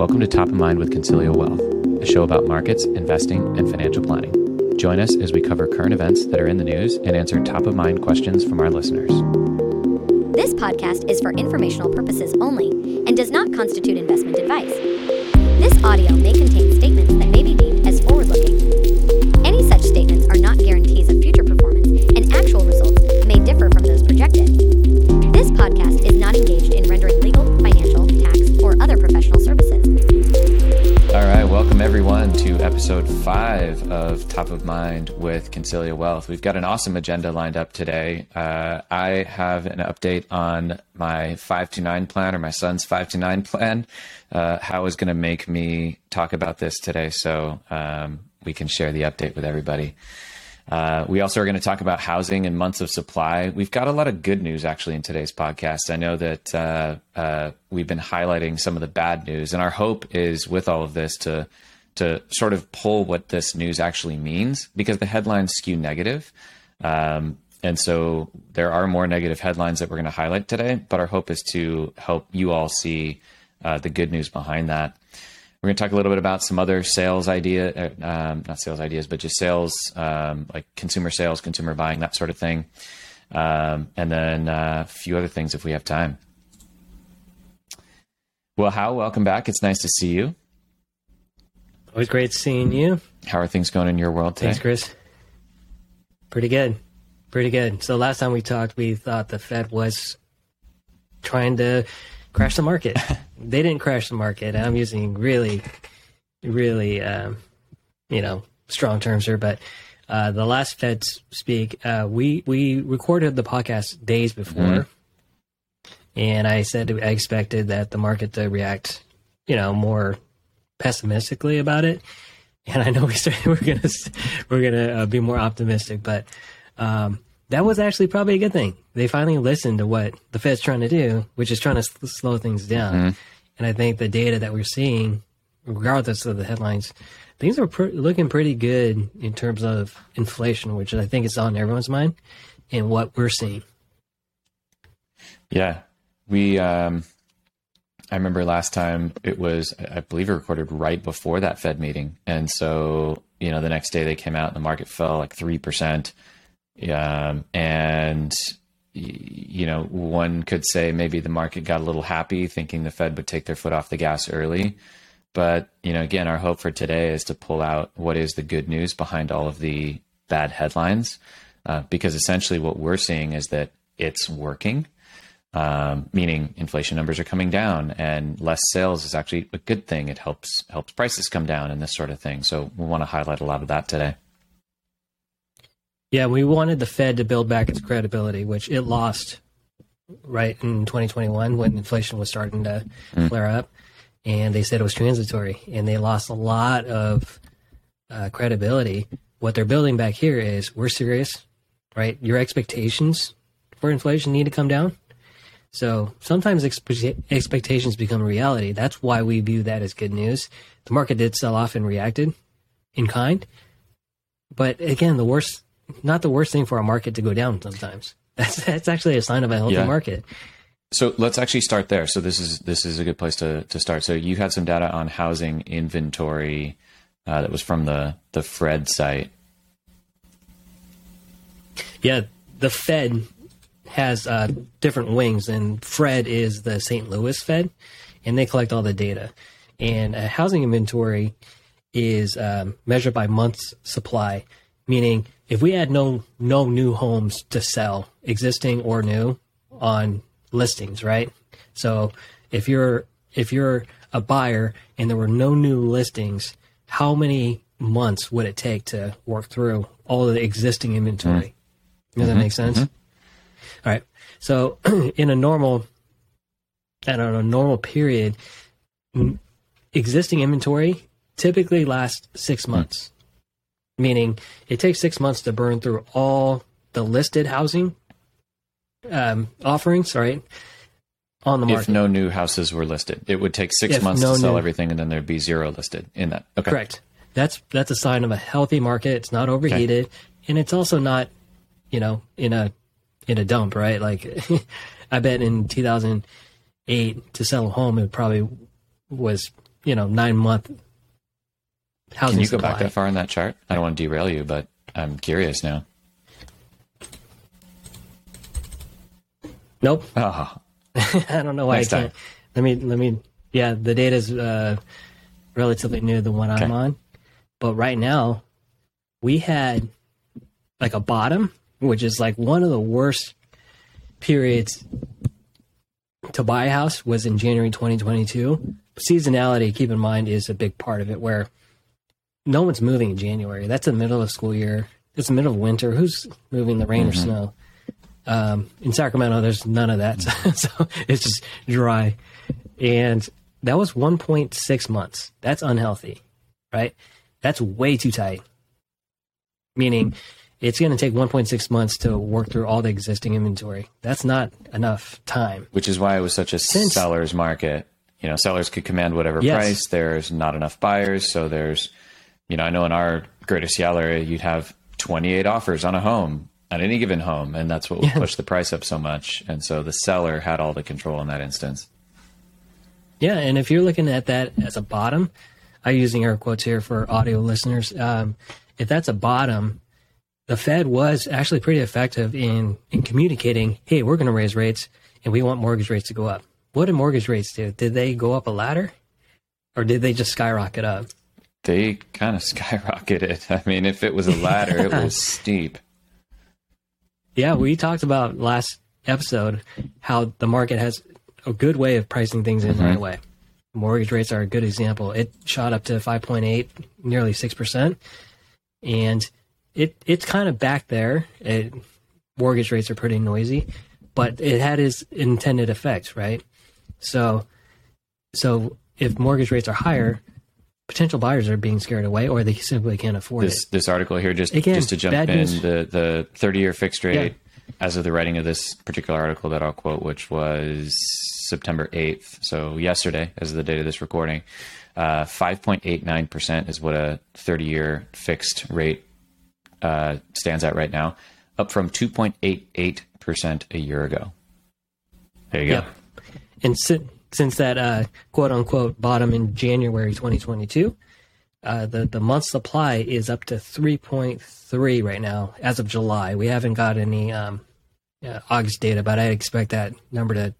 Welcome to Top of Mind with Consilio Wealth, a show about markets, investing, and financial planning. Join us as we cover current events that are in the news and answer top of mind questions from our listeners. This podcast is for informational purposes only and does not constitute investment advice. This audio may contain statements that may be episode five of Top of Mind with Consilio Wealth. We've got an awesome agenda lined up today. Uh, I have an update on my five to nine plan or my son's five to nine plan. Uh, how is going to make me talk about this today so um, we can share the update with everybody. Uh, we also are going to talk about housing and months of supply. We've got a lot of good news actually in today's podcast. I know that uh, uh, we've been highlighting some of the bad news, and our hope is with all of this to to sort of pull what this news actually means because the headlines skew negative. Um, and so there are more negative headlines that we're going to highlight today, but our hope is to help you all see uh, the good news behind that. We're going to talk a little bit about some other sales idea, uh, um, not sales ideas, but just sales, um, like consumer sales, consumer buying, that sort of thing. Um, and then uh, a few other things if we have time. Well, Hal, welcome back. It's nice to see you. Always great seeing you. How are things going in your world today? Thanks, Chris. Pretty good. Pretty good. So last time we talked, we thought the Fed was trying to crash the market. they didn't crash the market. I'm using really, really, um, you know, strong terms here, but uh, the last Fed speak, uh, we we recorded the podcast days before, mm-hmm. and I said I expected that the market to react, you know, more pessimistically about it. And I know we started, we're gonna we're gonna uh, be more optimistic, but um, that was actually probably a good thing. They finally listened to what the Fed's trying to do, which is trying to sl- slow things down. Mm-hmm. And I think the data that we're seeing, regardless of the headlines, things are pr- looking pretty good in terms of inflation, which I think is on everyone's mind, and what we're seeing. Yeah, we. Um, I remember last time it was, I believe, it recorded right before that Fed meeting, and so you know the next day they came out and the market fell like three percent um, and you know, one could say maybe the market got a little happy thinking the Fed would take their foot off the gas early. But, you know, again, our hope for today is to pull out what is the good news behind all of the bad headlines. Uh, because essentially what we're seeing is that it's working, um, meaning inflation numbers are coming down and less sales is actually a good thing. It helps helps prices come down and this sort of thing. So we want to highlight a lot of that today. Yeah, we wanted the Fed to build back its credibility, which it lost right in 2021 when inflation was starting to mm. flare up. And they said it was transitory, and they lost a lot of uh, credibility. What they're building back here is we're serious, right? Your expectations for inflation need to come down. So sometimes expe- expectations become reality. That's why we view that as good news. The market did sell off and reacted in kind. But again, the worst not the worst thing for a market to go down sometimes. That's that's actually a sign of a healthy yeah. market. So let's actually start there. So this is this is a good place to to start. So you had some data on housing inventory uh, that was from the the Fred site. Yeah, the Fed has uh, different wings, and Fred is the St. Louis Fed, and they collect all the data. And a housing inventory is um, measured by months supply, meaning if we had no no new homes to sell, existing or new, on listings, right? So if you're if you're a buyer and there were no new listings, how many months would it take to work through all of the existing inventory? Mm-hmm. Does that make sense? Mm-hmm. All right. So in a normal, I don't know, normal period, existing inventory typically lasts six months meaning it takes six months to burn through all the listed housing um, offerings, right? On the market. If no new houses were listed, it would take six if months no to sell new... everything, and then there'd be zero listed in that. Okay, correct. That's that's a sign of a healthy market. It's not overheated, okay. and it's also not, you know, in a in a dump, right? Like, I bet in 2008 to sell a home, it probably was you know nine month housing. Can you go back that far in that chart? I don't want to derail you, but I'm curious now. Nope. Oh, I don't know why Next I can't. time. Let me let me. Yeah, the data's uh, relatively new, the one I'm Okay. on. But right now, we had like a bottom, which is like one of the worst periods to buy a house was in January 2022. Seasonality, keep in mind, is a big part of it. Where no one's moving in January. That's the middle of school year. It's the middle of winter. Who's moving the rain or snow? Um, in Sacramento, there's none of that, so it's just dry. And that was 1.6 months. That's unhealthy, right? That's way too tight. Meaning, it's going to take 1.6 months to work through all the existing inventory. That's not enough time. which is why it was such a Since- seller's market. You know, sellers could command whatever Yes. price. There's not enough buyers, so there's, you know, I know in our greater Seattle area, you'd have 28 offers on a home at any given home, and that's what would push the price up so much. And so the seller had all the control in that instance. Yeah, and if you're looking at that as a bottom, I'm using air quotes here for audio listeners. Um, if that's a bottom, the Fed was actually pretty effective in in communicating, "Hey, we're going to raise rates, and we want mortgage rates to go up." What did mortgage rates do? Did they go up a ladder, or did they just skyrocket up? They kind of skyrocketed. I mean, if it was a ladder, it was steep. Yeah, we talked about last episode how the market has a good way of pricing things in right mm-hmm. away. Mortgage rates are a good example. It shot up to 5.8, nearly 6%. And it it's kind of back there. It, mortgage rates are pretty noisy, but it had its intended effects, right? So so if mortgage rates are higher, potential buyers are being scared away or they simply can't afford This it. this article here, just Again, just to jump in, news. the the 30 year fixed rate as of the writing of this particular article that I'll quote, which was September 8th, so yesterday, as of the date of this recording, uh, 5.89% is what a 30 year fixed rate uh, stands at right now, up from 2.88% a year ago. There you Yep. go. And si- since that uh, quote unquote bottom in January 2022, uh, the the month supply is up to 3.3 right now as of July. We haven't got any um, uh, August data, but I expect that number to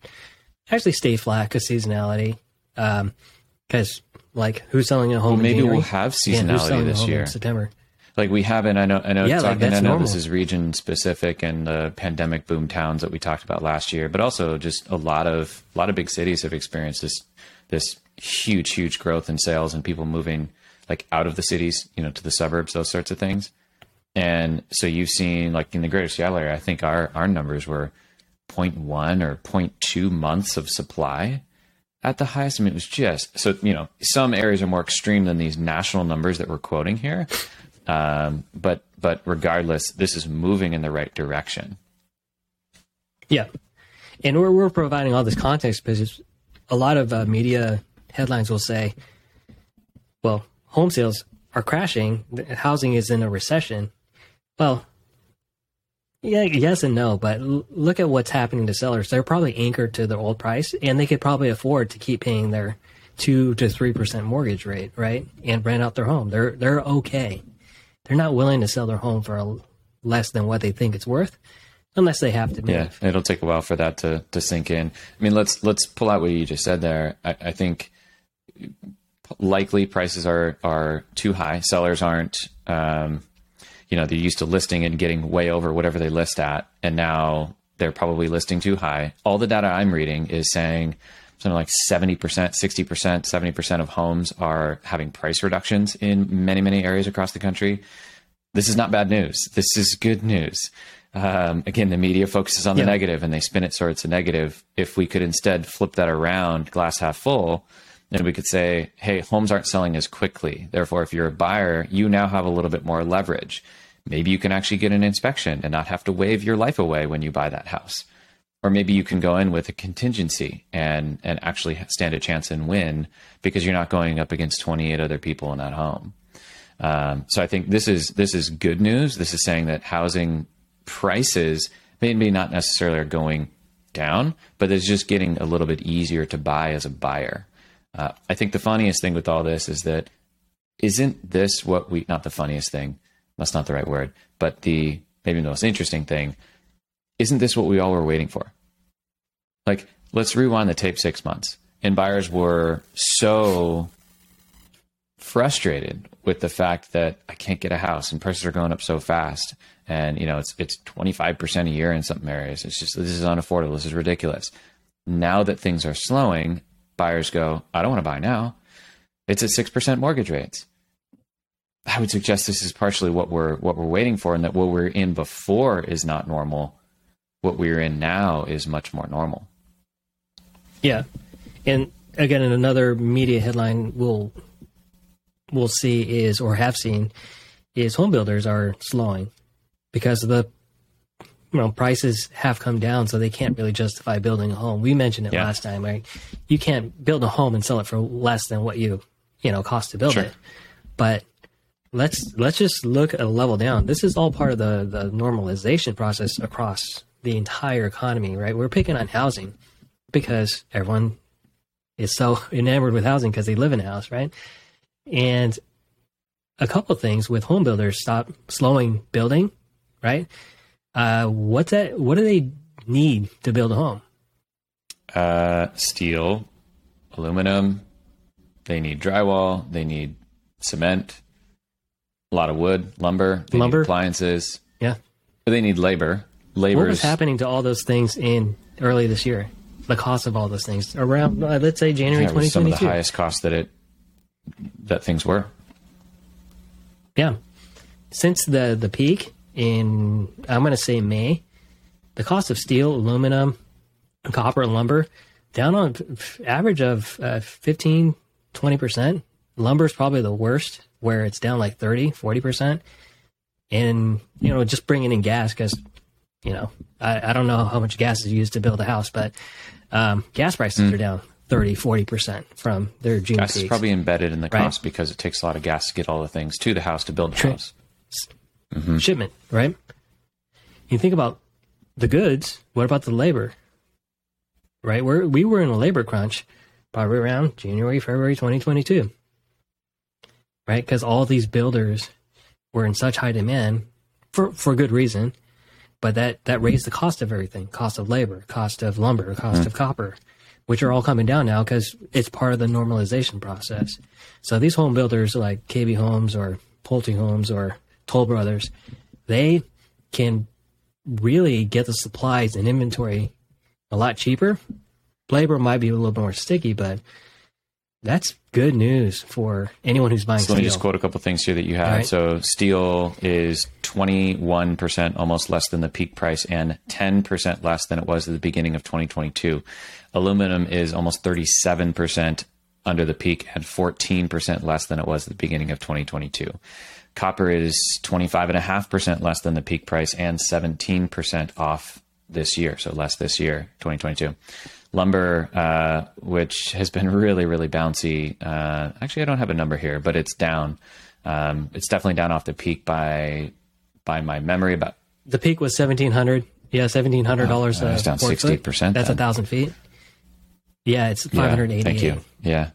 actually stay flat because seasonality. Because like who's selling a home? Well, maybe we'll have seasonality a this year. September. Like we haven't. I know. I know. Yeah, like, I know normal. this is region specific and the pandemic boom towns that we talked about last year, but also just a lot of a lot of big cities have experienced this this huge, huge growth in sales and people moving like out of the cities, you know, to the suburbs, those sorts of things. And so you've seen like in the greater Seattle area, I think our our numbers were 0.1 or 0.2 months of supply at the highest. I mean, it was just so you know some areas are more extreme than these national numbers that we're quoting here, um, but but regardless, this is moving in the right direction. Yeah, and we're we're providing all this context because a lot of uh, media headlines will say, "Well, home sales are crashing. Housing is in a recession." Well, yeah, yes and no. But l- look at what's happening to sellers. They're probably anchored to their old price, and they could probably afford to keep paying their two to three percent mortgage rate, right, and rent out their home. They're they're okay. They're not willing to sell their home for a, less than what they think it's worth, unless they have to move. Yeah, it'll take a while for that to to sink in. I mean, let's let's pull out what you just said there. I, I think likely prices are are too high. Sellers aren't. Um, you know, they're used to listing and getting way over whatever they list at, and now they're probably listing too high. All the data I'm reading is saying something like 70%, 60%, 70% of homes are having price reductions in many, many areas across the country. This is not bad news. This is good news. Um, again, the media focuses on the Yeah. negative and they spin it so it's a negative. If we could instead flip that around, glass half full, then we could say, hey, homes aren't selling as quickly. Therefore, if you're a buyer, you now have a little bit more leverage. Maybe you can actually get an inspection and not have to wave your life away when you buy that house. Or maybe you can go in with a contingency and, and actually stand a chance and win because you're not going up against 28 other people in that home. Um, so I think this is this is good news. This is saying that housing prices maybe not necessarily are going down, but it's just getting a little bit easier to buy as a buyer. Uh, I think the funniest thing with all this is that isn't this what we, not the funniest thing, that's not the right word, but the maybe the most interesting thing, isn't this what we all were waiting for? Like, let's rewind the tape six months. And buyers were so frustrated with the fact that I can't get a house and prices are going up so fast. And, you know, it's, it's 25% a year in some areas. It's just, this is unaffordable. This is ridiculous. Now that things are slowing, buyers go, I don't want to buy now. It's at 6% mortgage rates. I would suggest this is partially what we're, what we're waiting for and that what we're in before is not normal. What we're in now is much more normal. Yeah. And again, in another media headline we'll we'll see is or have seen is home builders are slowing because the you know prices have come down so they can't really justify building a home. We mentioned it Yeah. last time, right? You can't build a home and sell it for less than what you you know cost to build Sure. it. But let's let's just look at a level down. This is all part of the the normalization process across the entire economy, right? We're picking on housing because everyone is so enamored with housing because they live in a house, right? And a couple things with home builders stop slowing building, right? Uh, what's that? What do they need to build a home? uh, steel, aluminum. They need drywall. They need cement. A lot of wood, lumber. They Lumber. need appliances. Yeah. They need labor. What was happening to all those things in early this year? The cost of all those things around, uh, let's say January yeah, was some of the highest costs that it that things were. Yeah. Since the the peak in I'm going to say May, the cost of steel, aluminum, copper, and lumber down on f- average of uh, 15 20%. Lumber is probably the worst where it's down like 30, 40%. And you know, just bringing in gas cuz you know, I, I don't know how much gas is used to build a house, but um, gas prices are down 30, 40% from their June Gas is peaks. probably embedded in the Right. cost because it takes a lot of gas to get all the things to the house to build the house. shipment, right? You think about the goods. What about the labor? Right? We're, we were in a labor crunch probably around January, February 2022. Right? Because all these builders were in such high demand for, for good reason. But that, that raised the cost of everything cost of labor, cost of lumber, cost of hmm. copper, which are all coming down now because it's part of the normalization process. So these home builders like KB Homes or Pulte Homes or Toll Brothers, they can really get the supplies and inventory a lot cheaper. Labor might be a little more sticky, but that's good news for anyone who's buying So let me just quote a couple things here that you had. All right. So steel is 21%, almost less than the peak price, and 10% less than it was at the beginning of 2022. Aluminum is almost 37% under the peak and 14% less than it was at the beginning of 2022. Copper is 25.5% less than the peak price and 17% off this year, so less this year, 2022. Lumber, uh, which has been really, really bouncy. Uh, actually, I don't have a number here, but it's down. Um, it's definitely down off the peak by by my memory about the peak was seventeen hundred. Yeah, seventeen hundred dollars. Oh, it's down 60% That's a thousand feet. Yeah, it's Yeah, five hundred eighty. Thank you. Yeah.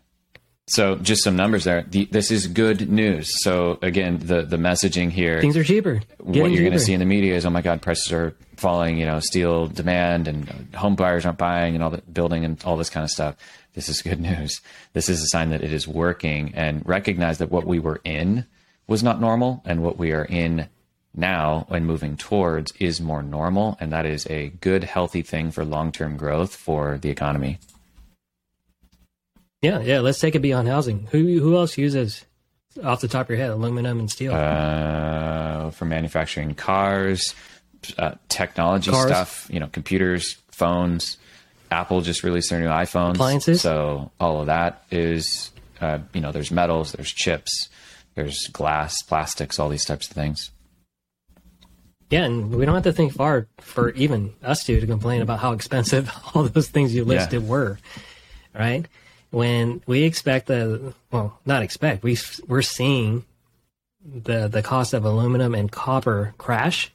So just some numbers there. The, this is good news. So again, the the messaging here. Things are cheaper. what you're going to see in the media is, oh my God, prices are falling. You know, steel demand and home buyers aren't buying and all the building and all this kind of stuff. This is good news. This is a sign that it is working and recognize that what we were in was not normal and what we are in now and moving towards is more normal. And that is a good, healthy thing for long term growth for the economy. Yeah, yeah. Let's take it beyond housing. Who who else uses off the top of your head aluminum and steel? uh, for manufacturing cars, uh, technology Cars. stuff, you know, computers, phones. Apple just released their new iPhones. Appliances. So all of that is, uh, you know, there's metals, there's chips, there's glass, plastics, all these types of things. yeah, and we don't have to think far for even us two to complain about how expensive all those things you listed were, right? When we expect the well, not expect we we're seeing the the cost of aluminum and copper crash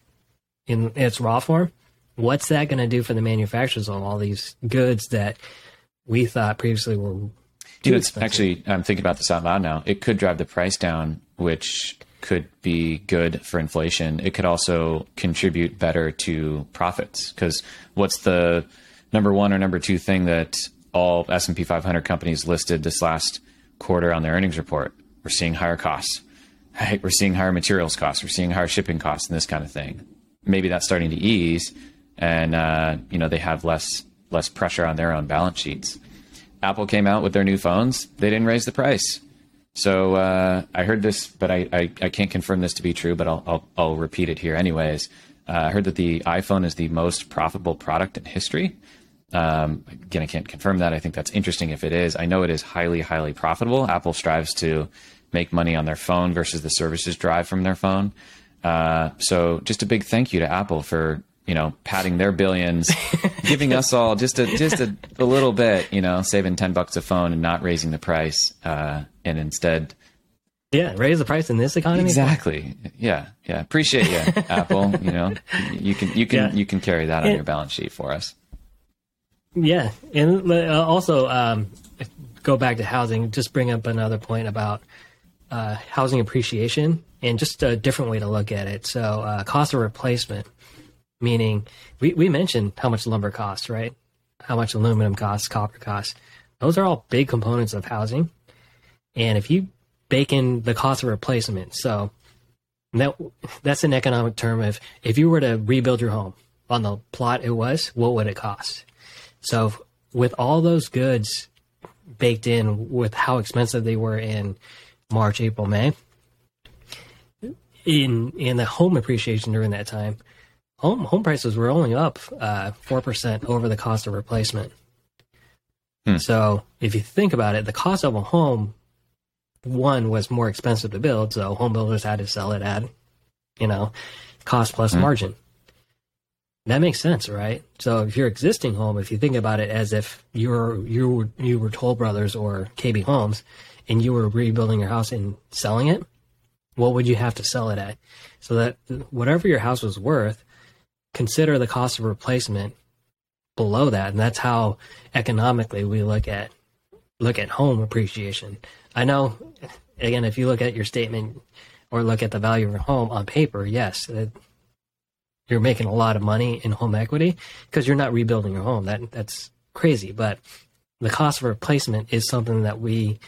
in its raw form. What's that going to do for the manufacturers of all these goods that we thought previously were You know, actually, I'm thinking about this out loud now. It could drive the price down, which could be good for inflation. It could also contribute better to profits because what's the number one or number two thing that all S&P 500 companies listed this last quarter on their earnings report? We're seeing higher costs. We're seeing higher materials costs. We're seeing higher shipping costs and this kind of thing. Maybe that's starting to ease, and uh, you know they have less less pressure on their own balance sheets. Apple came out with their new phones. They didn't raise the price. So uh, I heard this, but I, I, I can't confirm this to be true, but I'll, I'll, I'll repeat it here anyways. Uh, I heard that the iPhone is the most profitable product in history. Um, again, I can't confirm that. I think that's interesting if it is. I know it is highly, highly profitable. Apple strives to make money on their phone versus the services derived from their phone. Uh, so just a big thank you to Apple for you know padding their billions, giving us all just a just a, a little bit, you know, saving ten bucks a phone and not raising the price, uh, and instead Yeah, raise the price in this economy. exactly, yeah, yeah. Appreciate you, Apple. You know, you can you can Yeah. you can carry that on your balance sheet for us. Yeah, and uh, also um, go back to housing. Just bring up another point about uh, housing appreciation and just a different way to look at it. So, uh, cost of replacement, meaning we we mentioned how much lumber costs, right? How much aluminum costs, copper costs. Those are all big components of housing. And if you bake in the cost of replacement, so that that's an economic term. If if you were to rebuild your home on the plot it was, what would it cost? So with all those goods baked in with how expensive they were in March, April, May, in in the home appreciation during that time, home home prices were only up uh, four percent over the cost of replacement. Hmm. So if you think about it, the cost of a home one was more expensive to build, so home builders had to sell it at you know cost plus margin. That makes sense, right? So if your existing home, if you think about it as if you were you were you were Toll Brothers or KB Homes, and you were rebuilding your house and selling it, what would you have to sell it at? So that whatever your house was worth, consider the cost of replacement below that, and that's how economically we look at look at home appreciation. I know, again, if you look at your statement or look at the value of your home on paper, yes, it, you're making a lot of money in home equity because you're not rebuilding your home. That that's crazy. But the cost of replacement is something that we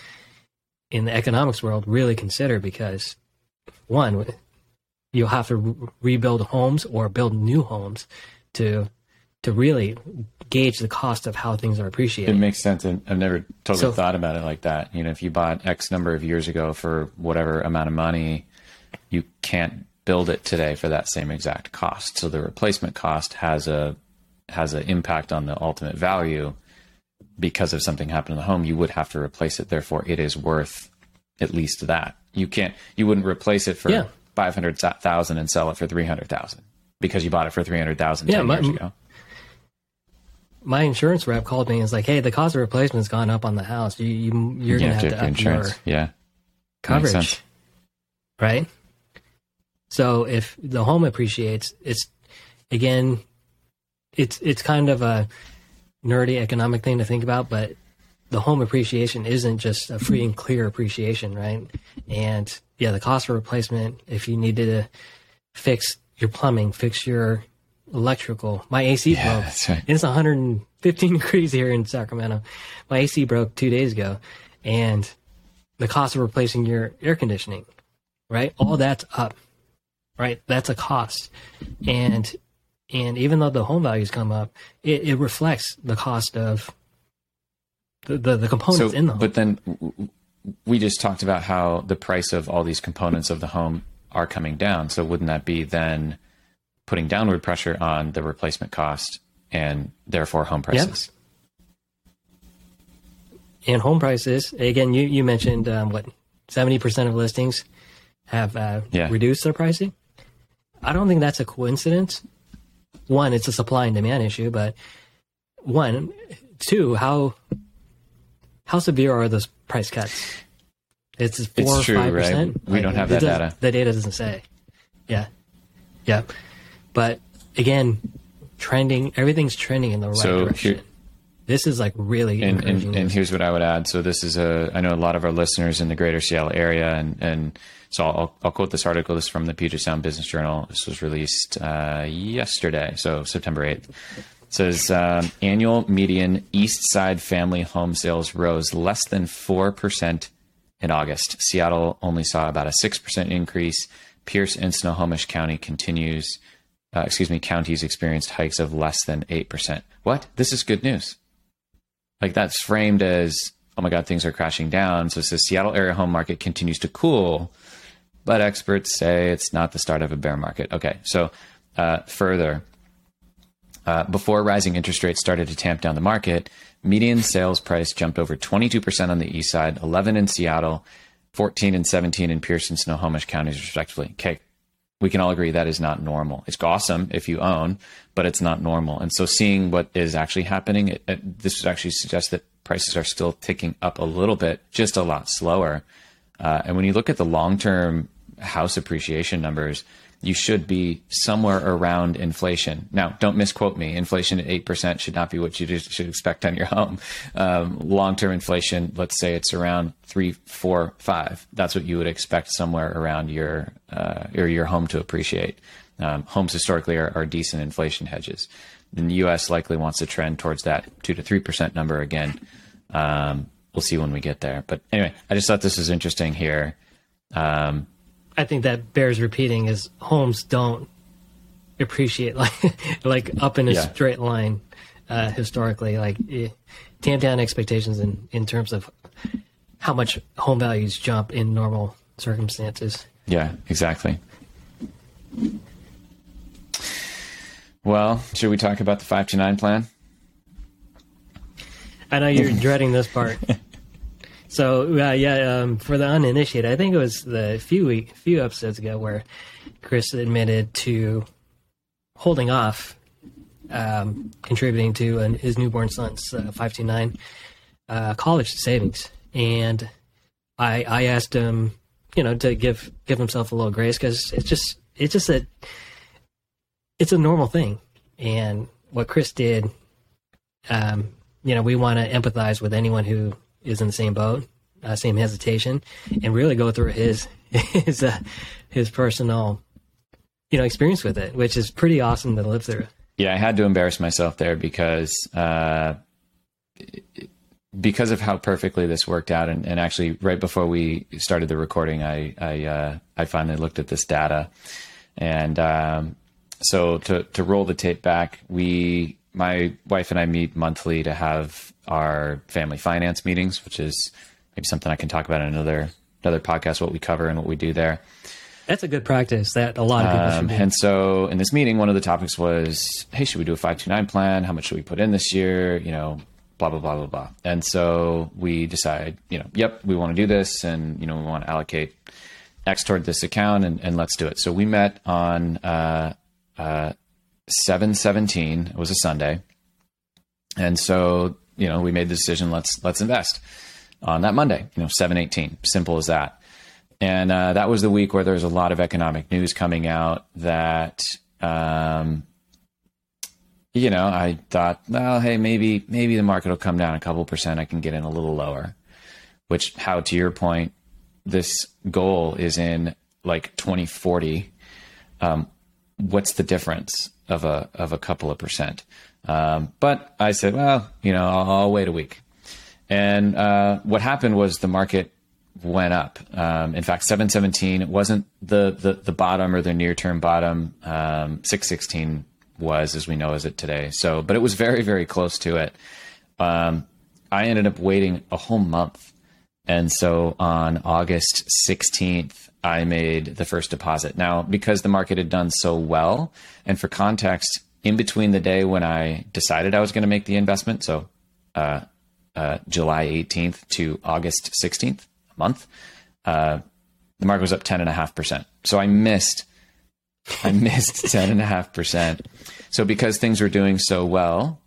in the economics world really consider because one, you'll have to re- rebuild homes or build new homes to to really gauge the cost of how things are appreciated. It makes sense, I've never totally So- thought about it like that. You know, if you bought X number of years ago for whatever amount of money, you can't build it today for that same exact cost. So the replacement cost has a has an impact on the ultimate value because if something happened in the home, you would have to replace it. Therefore, it is worth at least that. You can't. You wouldn't replace it for Yeah. five hundred thousand and sell it for three hundred thousand because you bought it for three hundred thousand Yeah, ten my- years ago. My insurance rep called me and was like, "Hey, the cost of replacement's gone up on the house. You, you you're You gonna have have to up insurance. your Yeah. Coverage, sense. right? So if the home appreciates, it's again, it's it's kind of a nerdy economic thing to think about, but the home appreciation isn't just a free and clear appreciation, right? And yeah, the cost of replacement, if you needed to fix your plumbing, fix your electrical, my AC Yeah, broke. that's right. It's 115 degrees here in Sacramento. My AC broke two days ago, and the cost of replacing your air conditioning, right? All that's up, right? That's a cost, and and even though the home values come up, it, it reflects the cost of the the, the components in the home. But then we just talked about how the price of all these components of the home are coming down. So wouldn't that be then putting downward pressure on the replacement cost and therefore home prices? Yep. and home prices again you, you mentioned um, what 70% of listings have uh, Yeah. reduced their pricing i don't think that's a coincidence. One it's a supply and demand issue but one two how how severe are those price cuts? It's four It's or true, five right? percent. We don't have that data. the data doesn't say. Yeah. Yeah but again trending everything's trending in the right So direction. Here, this is like really and, and, and, here's what I would add. So this is a I know a lot of our listeners in the greater Seattle area, and and so I'll, I'll quote this article. This is from the Puget Sound Business Journal. This was released uh, yesterday, so September eighth. It says um, annual median East Side family home sales rose less than four percent in August. Seattle only saw about a six percent increase. Pierce and Snohomish County continues. Uh, excuse me, counties experienced hikes of less than 8%. What? This is good news like that's framed as oh my god things are crashing down so it says seattle area home market continues to cool but experts say it's not the start of a bear market okay so uh, further uh, before rising interest rates started to tamp down the market median sales price jumped over 22% on the east side 11 in seattle 14 and 17 in and snohomish counties respectively okay we can all agree that is not normal. It's awesome if you own, but it's not normal. And so seeing what is actually happening, it, it, this actually suggests that prices are still ticking up a little bit, just a lot slower. Uh, and when you look at the long term house appreciation numbers, you should be somewhere around inflation. Now, don't misquote me. Inflation at 8% should not be what you should expect on your home. Um, Long term inflation, let's say it's around three, four, five. That's what you would expect somewhere around your, uh, or your home to appreciate. Um, homes historically are, are, decent inflation hedges. And the U.S. likely wants to trend towards that two to three percent number again. Um, we'll see when we get there. But anyway, I just thought this was interesting here. Um, I think that bears repeating is homes don't appreciate like like up in a yeah. straight line uh, historically. Like eh, tamp down expectations in in terms of how much home values jump in normal circumstances. Yeah, exactly. Well, should we talk about the five to nine plan? I know you're dreading this part. So uh, yeah, um, for the uninitiated, I think it was the few week, few episodes ago where Chris admitted to holding off um, contributing to an, his newborn son's uh, 529 uh, college savings, and I I asked him, you know, to give give himself a little grace because it's just it's just a it's a normal thing, and what Chris did, um, you know, we want to empathize with anyone who is in the same boat, uh, same hesitation, and really go through his his uh, his personal you know experience with it, which is pretty awesome to live through. Yeah, I had to embarrass myself there because uh, because of how perfectly this worked out, and, and actually right before we started the recording, I I uh, I finally looked at this data, and um, so to to roll the tape back, we my wife and I meet monthly to have our family finance meetings, which is maybe something I can talk about in another another podcast. What we cover and what we do there. That's a good practice that a lot of people um, should do. And so in this meeting, one of the topics was, hey, should we do a 529 plan? How much should we put in this year? You know, blah, blah, blah, blah, blah. And so we decide, you know, yep, we want to do this and, you know, we want to allocate X toward this account and, and let's do it. So we met on uh, uh, 717. It was a Sunday. And so, you know, we made the decision, let's, let's invest on that Monday, you know, 718. Simple as that. And uh, that was the week where there was a lot of economic news coming out that, um, you know, I thought, well, hey, maybe maybe the market will come down a couple percent. I can get in a little lower. Which, how to your point, this goal is in like 2040. Um, what's the difference of a of a couple of percent? Um, but I said, well, you know, I'll, I'll wait a week. And uh, what happened was the market went up. Um, in fact, 717 wasn't the, the, the bottom or the near term bottom. Um, 616 was, as we know, as it today. So, but it was very, very close to it. Um, I ended up waiting a whole month. And so on August 16th, I made the first deposit. Now, because the market had done so well, and for context, in between the day when I decided I was going to make the investment, so uh, uh, July 18th to August 16th, a month, uh, the market was up 10.5%. So I missed, I missed 10.5%. So because things were doing so well,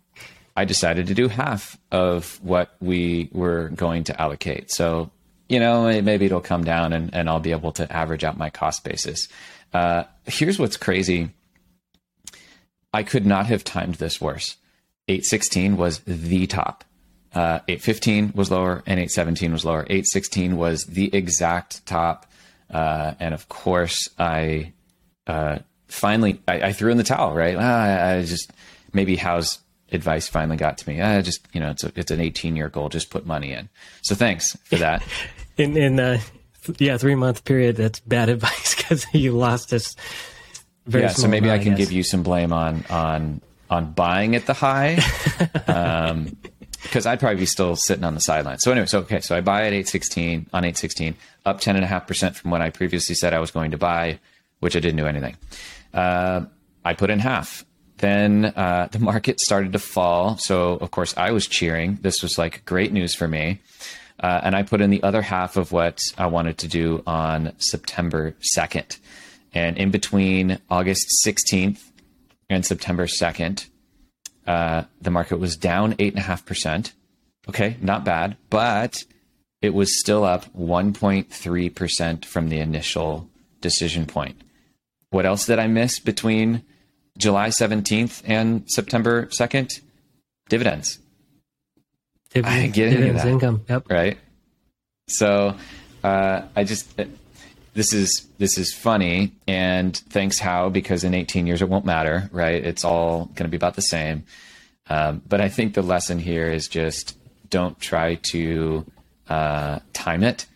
I decided to do half of what we were going to allocate. So, you know, maybe it'll come down and, and I'll be able to average out my cost basis. Uh, here's what's crazy. I could not have timed this worse 816 was the top. Uh, 815 was lower and 817 was lower. 816 was the exact top. Uh, and of course, I uh, finally I, I, threw in the towel. Right? Ah, I just maybe Howe's advice finally got to me. I just you know it's a, it's an 18 year goal. Just put money in. So thanks for that. in in uh, yeah three month period, that's bad advice because you lost this. yeah, so maybe amount, I can I give you some blame on on on buying at the high. um, because I'd probably be still sitting on the sideline. So anyway, so okay, so I buy at 816 on 816, up 10.5% from what I previously said I was going to buy, which I didn't do anything. Uh, I put in half. Then uh, the market started to fall. So of course I was cheering. This was like great news for me. Uh, and I put in the other half of what I wanted to do on September 2nd. And in between August 16th and September 2nd, uh, the market was down 8.5%. Okay, not bad, but it was still up 1.3% from the initial decision point. What else did I miss between July 17th and September 2nd? Dividends. I get dividends income. Yep. Right. So uh, I just this is this is funny and thanks how because in 18 years it won't matter right it's all going to be about the same um, but i think the lesson here is just don't try to uh, time it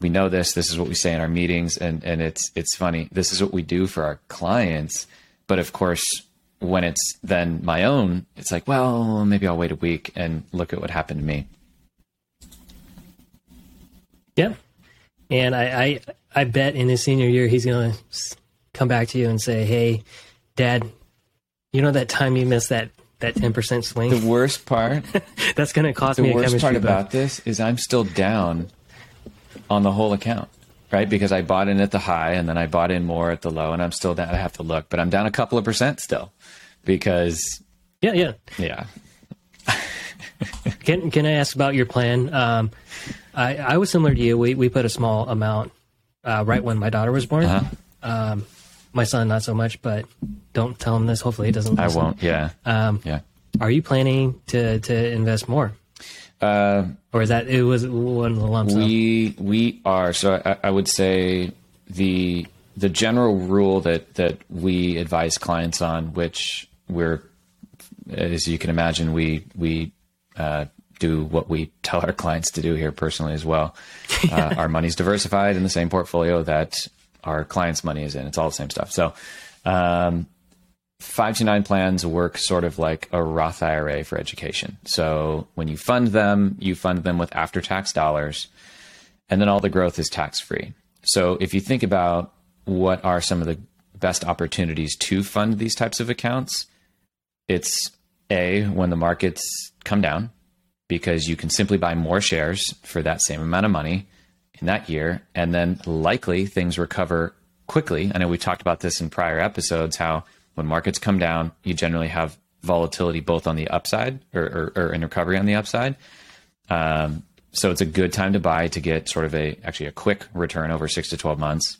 we know this this is what we say in our meetings and and it's it's funny this is what we do for our clients but of course when it's then my own it's like well maybe i'll wait a week and look at what happened to me yeah and I, I, I bet in his senior year he's going to come back to you and say, "Hey, Dad, you know that time you missed that that ten percent swing." The worst part. that's going to cost the me. The worst part book. about this is I'm still down on the whole account, right? Because I bought in at the high and then I bought in more at the low, and I'm still down. I have to look, but I'm down a couple of percent still because. Yeah, yeah, yeah. can Can I ask about your plan? Um, I, I was similar to you. We we put a small amount uh, right when my daughter was born. Uh-huh. Um, my son not so much, but don't tell him this. Hopefully, he doesn't. Listen. I won't. Yeah. Um, yeah. Are you planning to to invest more? Uh, or is that it was one of the lumps? We we are. So I, I would say the the general rule that that we advise clients on, which we're as you can imagine, we we uh, do what we tell our clients to do here personally as well. Uh, our money's diversified in the same portfolio that our clients' money is in. It's all the same stuff. So, um, 529 plans work sort of like a Roth IRA for education. So, when you fund them, you fund them with after tax dollars, and then all the growth is tax free. So, if you think about what are some of the best opportunities to fund these types of accounts, it's A, when the markets come down, because you can simply buy more shares for that same amount of money in that year. And then likely things recover quickly. I know we talked about this in prior episodes how when markets come down, you generally have volatility both on the upside or, or, or in recovery on the upside. Um, so it's a good time to buy to get sort of a actually a quick return over six to 12 months.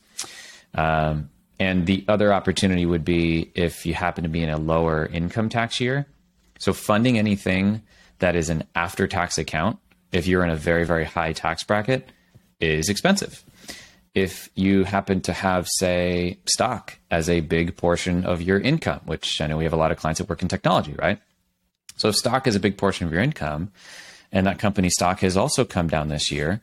Um, and the other opportunity would be if you happen to be in a lower income tax year. So funding anything that is an after tax account, if you're in a very, very high tax bracket, is expensive. If you happen to have, say, stock as a big portion of your income, which I know we have a lot of clients that work in technology, right? So if stock is a big portion of your income and that company stock has also come down this year,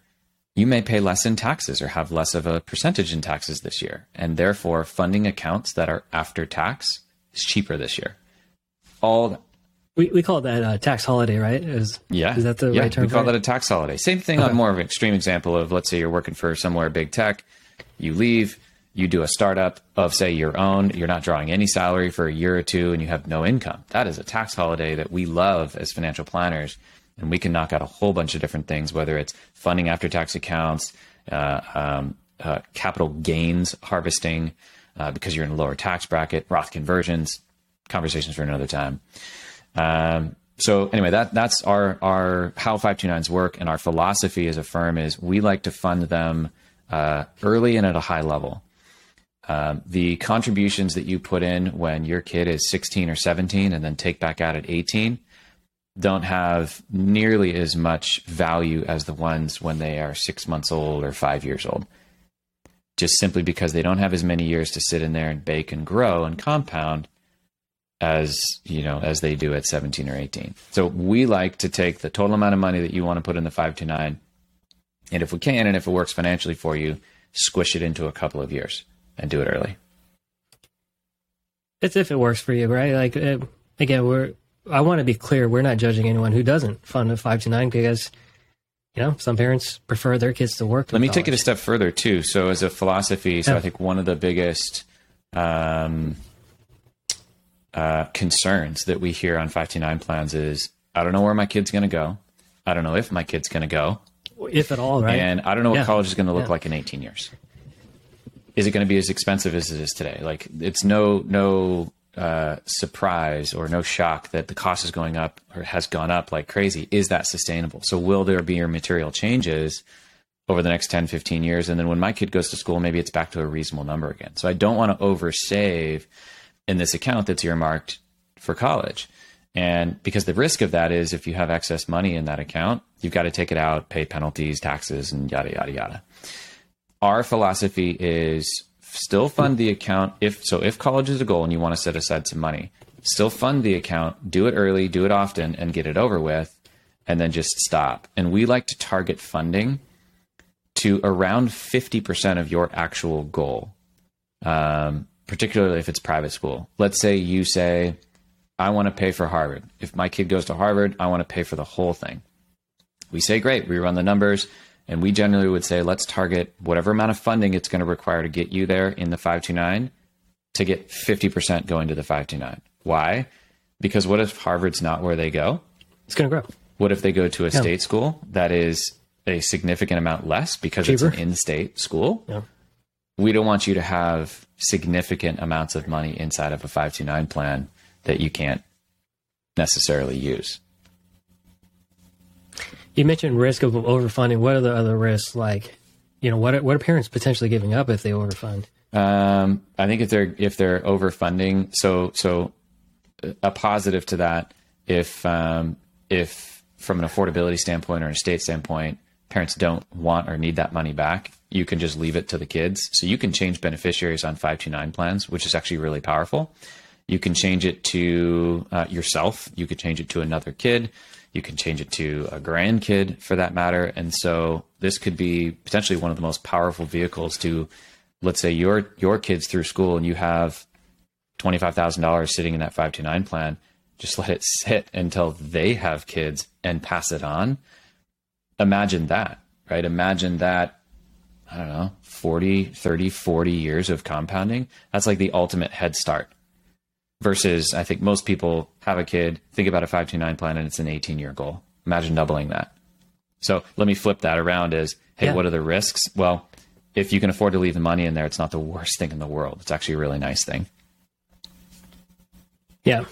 you may pay less in taxes or have less of a percentage in taxes this year. And therefore, funding accounts that are after tax is cheaper this year. All we, we call that a tax holiday, right? Is, yeah. Is that the yeah, right term? We call that a tax holiday. Same thing okay. on more of an extreme example of let's say you're working for somewhere big tech, you leave, you do a startup of say your own, you're not drawing any salary for a year or two and you have no income. That is a tax holiday that we love as financial planners. And we can knock out a whole bunch of different things, whether it's funding after tax accounts, uh, um, uh, capital gains harvesting, uh, because you're in a lower tax bracket, Roth conversions, conversations for another time. Um, so anyway, that that's our our how 529s work, and our philosophy as a firm is we like to fund them uh, early and at a high level. Um, the contributions that you put in when your kid is 16 or 17 and then take back out at 18 don't have nearly as much value as the ones when they are six months old or five years old. Just simply because they don't have as many years to sit in there and bake and grow and compound as you know as they do at 17 or 18. So we like to take the total amount of money that you want to put in the 529 and if we can and if it works financially for you, squish it into a couple of years and do it early. It's if it works for you, right? Like uh, again, we're I want to be clear, we're not judging anyone who doesn't fund a 5 2 9 because you know, some parents prefer their kids to work. Let me college. take it a step further too. So as a philosophy, so Yeah. I think one of the biggest um, uh, concerns that we hear on five two nine plans is I don't know where my kid's going to go. I don't know if my kid's going to go. if at all, right? And I don't know what Yeah. college is going to look Yeah. like in 18 years. Is it going to be as expensive as it is today? Like it's no no uh, surprise or no shock that the cost is going up or has gone up like crazy. Is that sustainable? So will there be your material changes over the next 10, 15 years? And then when my kid goes to school, maybe it's back to a reasonable number again. So I don't want to oversave in this account that's earmarked for college. And because the risk of that is if you have excess money in that account, you've got to take it out, pay penalties, taxes, and yada, yada, yada. Our philosophy is still fund the account if so if college is a goal and you want to set aside some money, still fund the account, do it early, do it often, and get it over with, and then just stop. And we like to target funding to around 50% of your actual goal um, particularly if it's private school. Let's say you say, I want to pay for Harvard. If my kid goes to Harvard, I want to pay for the whole thing. We say, great, we run the numbers, and we generally would say, let's target whatever amount of funding it's going to require to get you there in the 529 to get 50% going to the 529. Why? Because what if Harvard's not where they go? it's going to grow. What if they go to a state school that is a significant amount less because it's an in state school? Yeah. we don't want you to have significant amounts of money inside of a 529 plan that you can't necessarily use. You mentioned risk of overfunding. What are the other risks? Like, you know, what are, what are parents potentially giving up if they overfund? Um, I think if they're if they're overfunding, so so a positive to that, if um, if from an affordability standpoint or a state standpoint, parents don't want or need that money back, you can just leave it to the kids. So you can change beneficiaries on 529 plans, which is actually really powerful. You can change it to uh, yourself. You could change it to another kid. You can change it to a grandkid for that matter. And so this could be potentially one of the most powerful vehicles to, let's say your your kids through school and you have twenty five thousand dollars sitting in that five two nine plan. Just let it sit until they have kids and pass it on. Imagine that, right? Imagine that I don't know, 40, 30, 40 years of compounding. That's like the ultimate head start. Versus, I think most people have a kid, think about a 529 plan, and it's an 18 year goal. Imagine doubling that. So let me flip that around as hey, Yeah. what are the risks? Well, if you can afford to leave the money in there, it's not the worst thing in the world. It's actually a really nice thing. Yeah.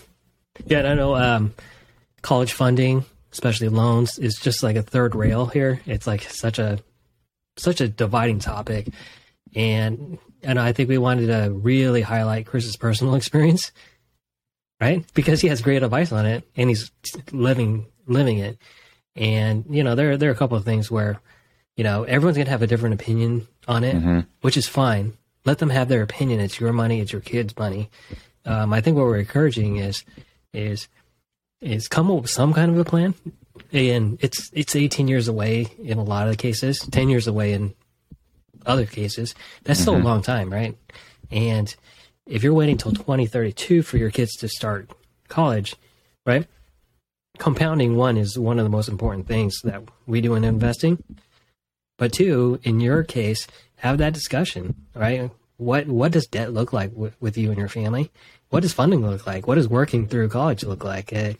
Yeah, I know um, college funding, especially loans, is just like a third rail here. It's like such a such a dividing topic. And and I think we wanted to really highlight Chris's personal experience, right? Because he has great advice on it and he's living living it. And you know, there there are a couple of things where, you know, everyone's gonna have a different opinion on it, which is fine. Let them have their opinion. It's your money. It's your kids' money. Um, I think what we're encouraging is is is come up with some kind of a plan. And it's it's 18 years away in a lot of the cases, 10 years away in other cases. That's still a long time, right? And if you're waiting till 2032 for your kids to start college, right? Compounding one is one of the most important things that we do in investing. But two, in your case, have that discussion, right? What what does debt look like with, with you and your family? What does funding look like? What does working through college look like? Uh,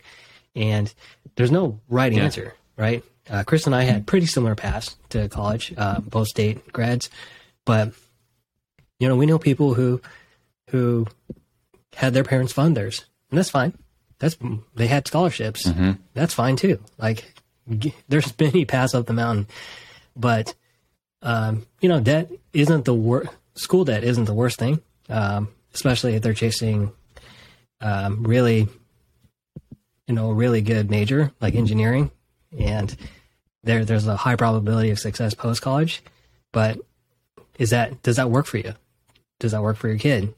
and there's no right Yeah. answer, right? Uh, Chris and I had pretty similar paths to college, uh, both state grads, but you know we know people who who had their parents fund theirs, and that's fine. That's they had scholarships. That's fine too. Like g- there's many paths up the mountain, but um, you know debt isn't the worst. School debt isn't the worst thing, um, especially if they're chasing um, really you know, a really good major like engineering, and there there's a high probability of success post college. But is that does that work for you? Does that work for your kid?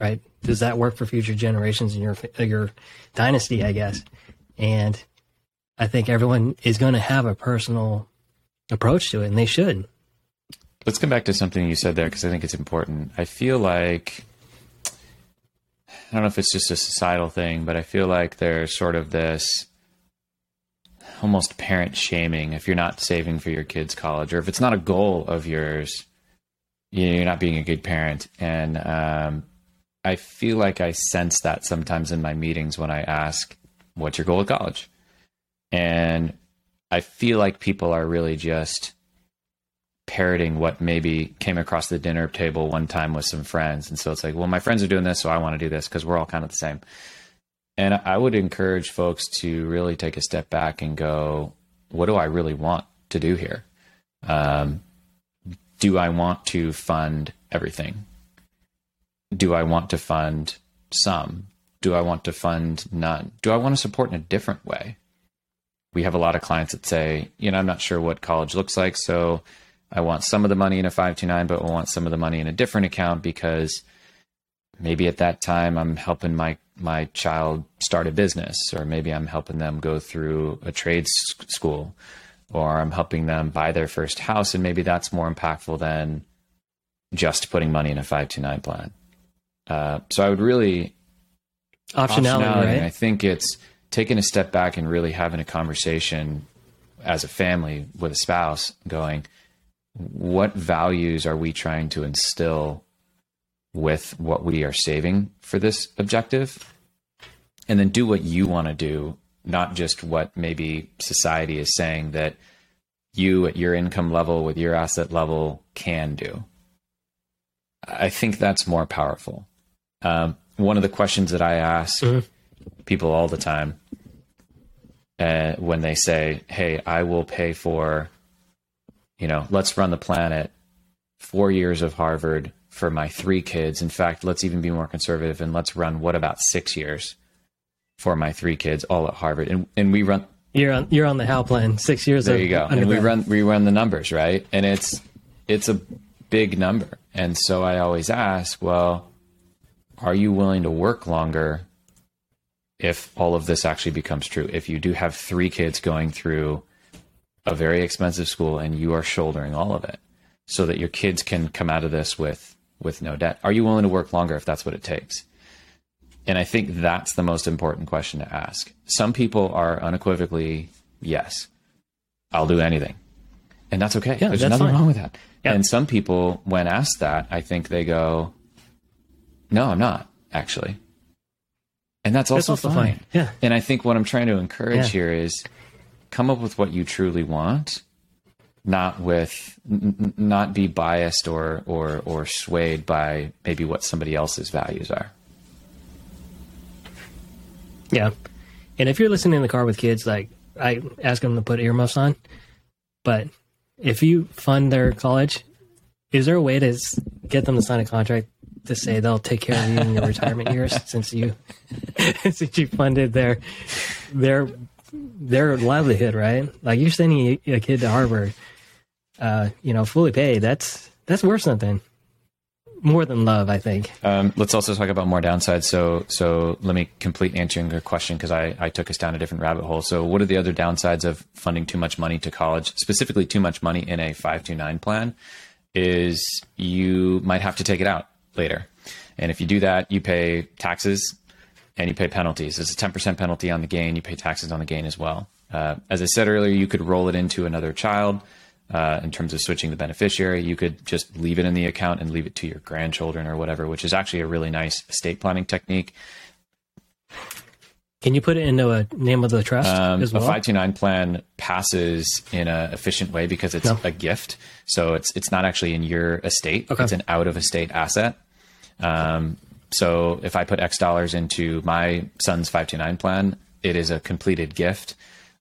Right? Does that work for future generations in your your dynasty? I guess. And I think everyone is going to have a personal approach to it, and they should. Let's come back to something you said there because I think it's important. I feel like I don't know if it's just a societal thing, but I feel like there's sort of this almost parent shaming if you're not saving for your kids' college or if it's not a goal of yours, you're not being a good parent. And um, I feel like I sense that sometimes in my meetings when I ask, What's your goal at college? And I feel like people are really just parroting what maybe came across the dinner table one time with some friends. And so it's like, well, my friends are doing this, so I want to do this because we're all kind of the same. And I would encourage folks to really take a step back and go, what do I really want to do here? Um, do I want to fund everything? Do I want to fund some? Do I want to fund none? Do I want to support in a different way? We have a lot of clients that say, you know, I'm not sure what college looks like, so I want some of the money in a 529, but I want some of the money in a different account because maybe at that time I'm helping my my child start a business or maybe I'm helping them go through a trade school or I'm helping them buy their first house and maybe that's more impactful than just putting money in a 529 plan. Uh, so I would really optionality, optionality right? I think it's taking a step back and really having a conversation as a family with a spouse going, what values are we trying to instill with what we are saving for this objective? And then do what you want to do, not just what maybe society is saying that you at your income level with your asset level can do. I think that's more powerful. Um, one of the questions that I ask mm-hmm. people all the time uh, when they say, Hey, I will pay for you know, let's run the planet, four years of Harvard for my three kids. In fact, let's even be more conservative and let's run what about six years for my three kids, all at Harvard. And and we run You're on you're on the Hal plan, six years There you go. And we run we run the numbers, right? And it's it's a big number. And so I always ask, well, are you willing to work longer if all of this actually becomes true? If you do have three kids going through a very expensive school and you are shouldering all of it so that your kids can come out of this with with no debt are you willing to work longer if that's what it takes and i think that's the most important question to ask some people are unequivocally yes i'll do anything and that's okay yeah, there's that's nothing fine. wrong with that yeah. and some people when asked that i think they go no i'm not actually and that's also, that's also fine. fine. Yeah. And I think what I'm trying to encourage yeah. here is come up with what you truly want not with n- not be biased or or or swayed by maybe what somebody else's values are yeah and if you're listening in the car with kids like i ask them to put earmuffs on but if you fund their college is there a way to get them to sign a contract to say they'll take care of you in your retirement years since you since you funded their their their livelihood, right? Like you're sending a kid to Harvard, uh, you know, fully paid. That's that's worth something. More than love, I think. Um, let's also talk about more downsides. So, so let me complete answering your question because I, I took us down a different rabbit hole. So, what are the other downsides of funding too much money to college, specifically too much money in a five two nine plan? Is you might have to take it out later, and if you do that, you pay taxes and you pay penalties. It's a 10% penalty on the gain. You pay taxes on the gain as well. Uh, as I said earlier, you could roll it into another child uh, in terms of switching the beneficiary. You could just leave it in the account and leave it to your grandchildren or whatever, which is actually a really nice estate planning technique. Can you put it into a name of the trust um, as well? A 529 plan passes in an efficient way because it's no. a gift. So it's it's not actually in your estate. Okay. It's an out of estate asset. Um, so if I put X dollars into my son's 529 plan, it is a completed gift.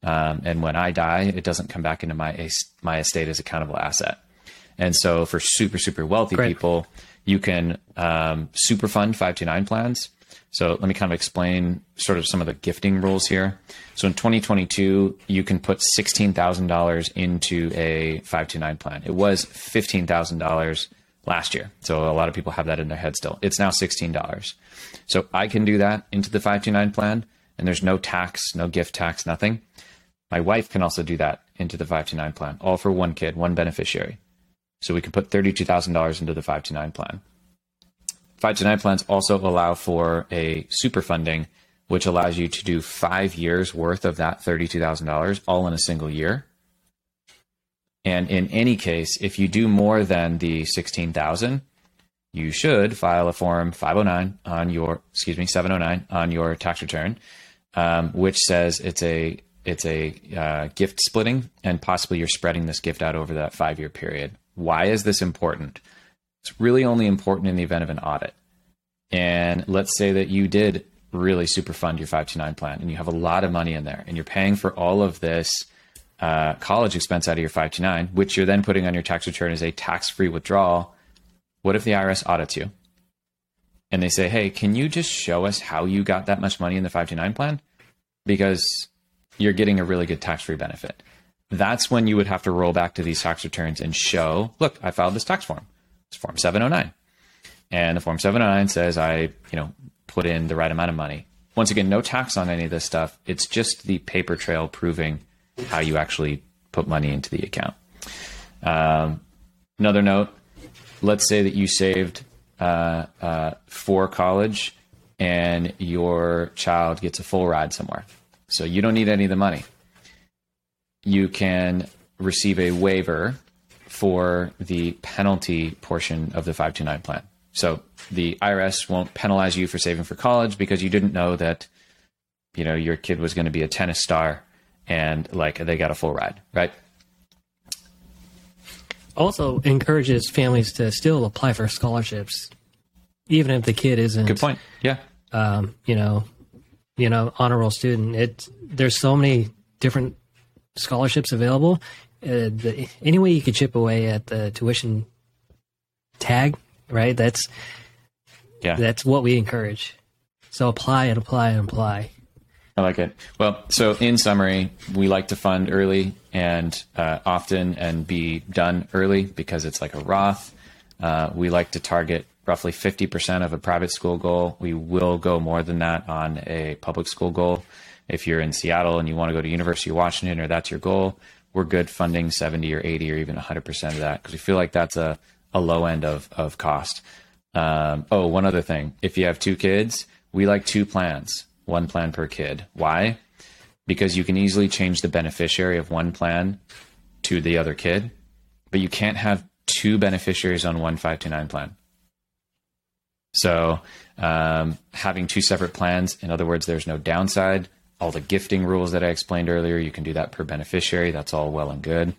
Um, and when I die, it doesn't come back into my my estate as a countable asset. And so for super super wealthy Great. people, you can um, super fund 529 plans. So let me kind of explain sort of some of the gifting rules here. So in 2022, you can put $16,000 into a 529 plan. It was $15,000 last year. So a lot of people have that in their head still. It's now $16. So I can do that into the 529 plan and there's no tax, no gift tax, nothing. My wife can also do that into the 529 plan, all for one kid, one beneficiary. So we can put $32,000 into the 529 plan. 529 plans also allow for a super funding, which allows you to do five years worth of that $32,000 all in a single year. And in any case, if you do more than the 16,000, you should file a form 509 on your, excuse me, 709 on your tax return, um, which says it's a it's a uh, gift splitting and possibly you're spreading this gift out over that five year period. Why is this important? It's really only important in the event of an audit. And let's say that you did really super fund your 529 plan and you have a lot of money in there and you're paying for all of this uh, college expense out of your 529, which you're then putting on your tax return as a tax free withdrawal. What if the IRS audits you? And they say, hey, can you just show us how you got that much money in the 529 plan? Because you're getting a really good tax free benefit. That's when you would have to roll back to these tax returns and show, look, I filed this tax form. It's Form 709. And the Form 709 says I, you know, put in the right amount of money. Once again, no tax on any of this stuff. It's just the paper trail proving how you actually put money into the account. Um, another note let's say that you saved uh, uh, for college and your child gets a full ride somewhere. So you don't need any of the money. You can receive a waiver for the penalty portion of the 529 plan. So the IRS won't penalize you for saving for college because you didn't know that you know your kid was going to be a tennis star and like they got a full ride, right? Also encourages families to still apply for scholarships, even if the kid isn't. Good point. Yeah. Um, you know, you know, honor roll student. It there's so many different scholarships available. Uh, the, any way you could chip away at the tuition tag, right? That's Yeah. that's what we encourage. So apply and apply and apply. I like it. Well, so in summary, we like to fund early and uh, often and be done early because it's like a Roth. Uh, we like to target roughly 50% of a private school goal. We will go more than that on a public school goal. If you're in Seattle and you want to go to University of Washington or that's your goal, we're good funding 70 or 80 or even 100% of that because we feel like that's a, a low end of, of cost. Um, oh, one other thing. If you have two kids, we like two plans, one plan per kid. Why? Because you can easily change the beneficiary of one plan to the other kid, but you can't have two beneficiaries on one 529 plan. So, um, having two separate plans, in other words, there's no downside. All the gifting rules that I explained earlier, you can do that per beneficiary. That's all well and good.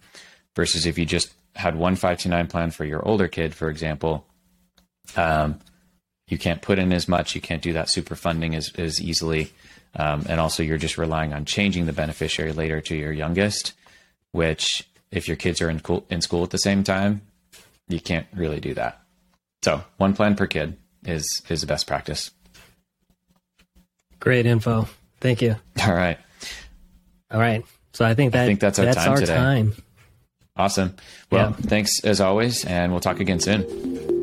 Versus if you just had one 529 plan for your older kid, for example, um, you can't put in as much. You can't do that super funding as, as easily. Um, and also, you're just relying on changing the beneficiary later to your youngest, which, if your kids are in, co- in school at the same time, you can't really do that. So, one plan per kid is is the best practice. Great info. Thank you. All right. All right. So I think that think that's our time our today. time. Awesome. Well, Yeah. thanks as always, and we'll talk again soon.